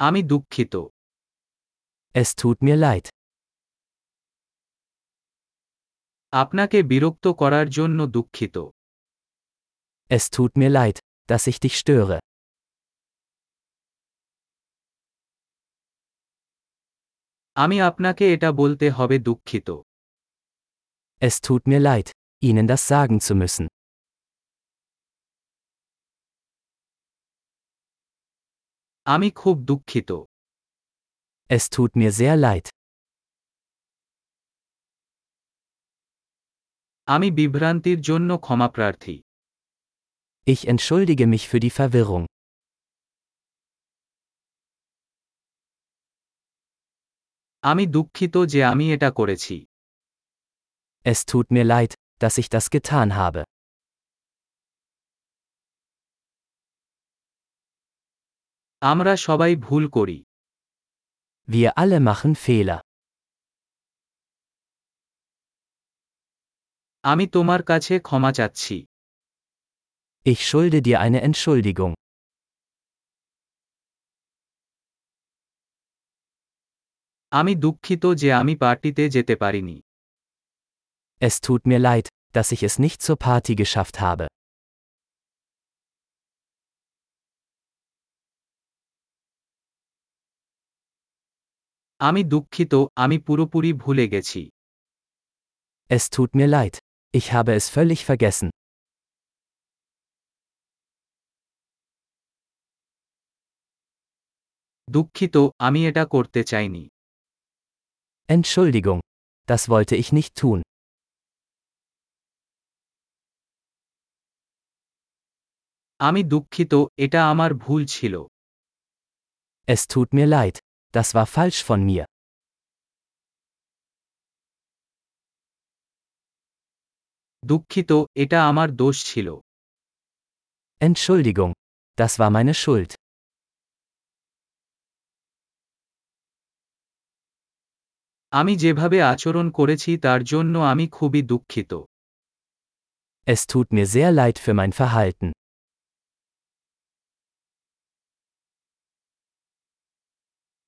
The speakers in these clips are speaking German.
আমি দুঃখিত Es tut mir leid. আপনাকে বিরক্ত করার জন্য দুঃখিত Es tut mir leid, dass ich dich störe. আমি আপনাকে এটা বলতে হবে দুঃখিত Es tut mir leid, Ihnen das sagen zu müssen. আমি খুব দুঃখিত Es tut mir sehr leid. আমি বিভ্রান্তির জন্য ক্ষমাপ্রার্থী Ich entschuldige mich für die Verwirrung. আমি দুঃখিত যে আমি এটা করেছি Es tut mir leid, dass ich das getan habe. আমরা সবাই ভুল করি Wir alle machen Fehler. আমি তোমার কাছে ক্ষমা চাচ্ছি Ich schulde dir eine Entschuldigung. আমি দুঃখিত যে আমি পার্টিতে যেতে পারিনি Es tut mir leid, dass ich es nicht zur Party geschafft habe. আমি দুঃখিত আমি পুরোপুরি ভুলে গেছি Es tut mir leid. Ich habe es völlig vergessen. দুঃখিত আমি এটা করতে চাইনি Entschuldigung. Das wollte ich nicht tun. আমি দুঃখিত এটা আমার ভুল ছিল Es tut mir leid. Das war falsch von mir. দুঃখিত এটা আমার দোষ ছিল Entschuldigung. Das war meine Schuld. আমি যেভাবে আচরণ করেছি তার জন্য আমি খুবই দুঃখিত Es tut mir sehr leid für mein Verhalten.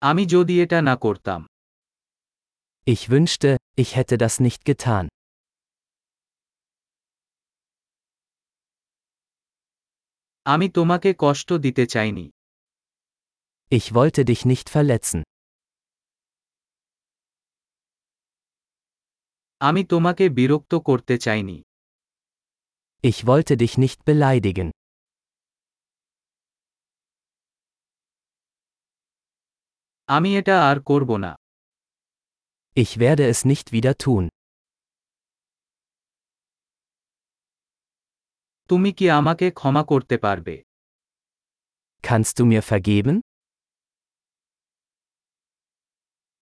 আমি যদি এটা না করতাম Ich wünschte, ich hätte das nicht getan. আমি তোমাকে কষ্ট দিতে চাইনি Ich wollte dich nicht verletzen. আমি তোমাকে বিরক্ত করতে চাইনি Ich wollte dich nicht beleidigen. আমি এটা আর করব না Ich werde es nicht wieder tun. তুমি কি আমাকে ক্ষমা করতে পারবে Kannst du mir vergeben?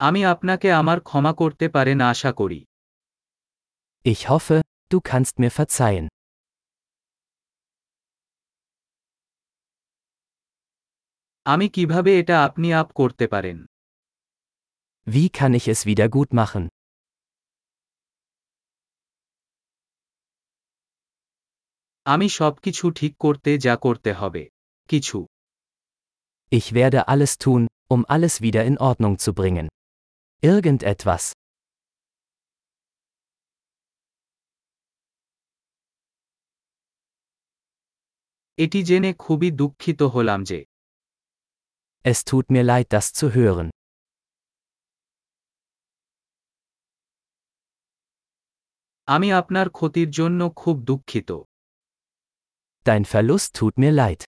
আমি আপনাকে আমার ক্ষমা করতে পারেন আশা করি Ich hoffe, du kannst mir verzeihen. আমি কিভাবে এটা আপনি আপ করতে পারেন Wie kann ich es wieder gut machen? আমি সবকিছু ঠিক করতে যা করতে হবে কিছু Ich werde alles tun, um alles wieder in Ordnung zu bringen. Irgendetwas. এটি জেনে খুবই দুঃখিত হলাম যে Es tut mir leid, das zu hören. আমি আপনার ক্ষতির জন্য খুব দুঃখিত Dein Verlust tut mir leid.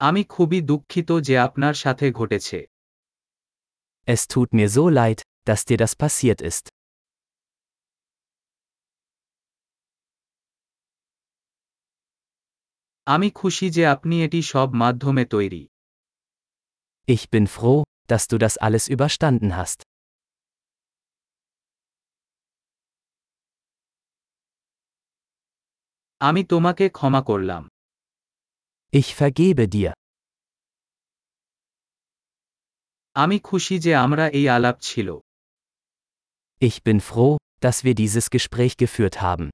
আমি খুবই দুঃখিত যে আপনার সাথে ঘটেছে Es tut mir so leid, dass dir das passiert ist. আমি খুশি যে আপনি এটি সব মাধ্যমে তৈরি Ich bin froh, dass du das alles überstanden hast. আমি তোমাকে ক্ষমা করলাম Ich vergebe dir. আমি খুশি যে আমরা এই আলাপ ছিল Ich bin froh, dass wir dieses Gespräch geführt haben.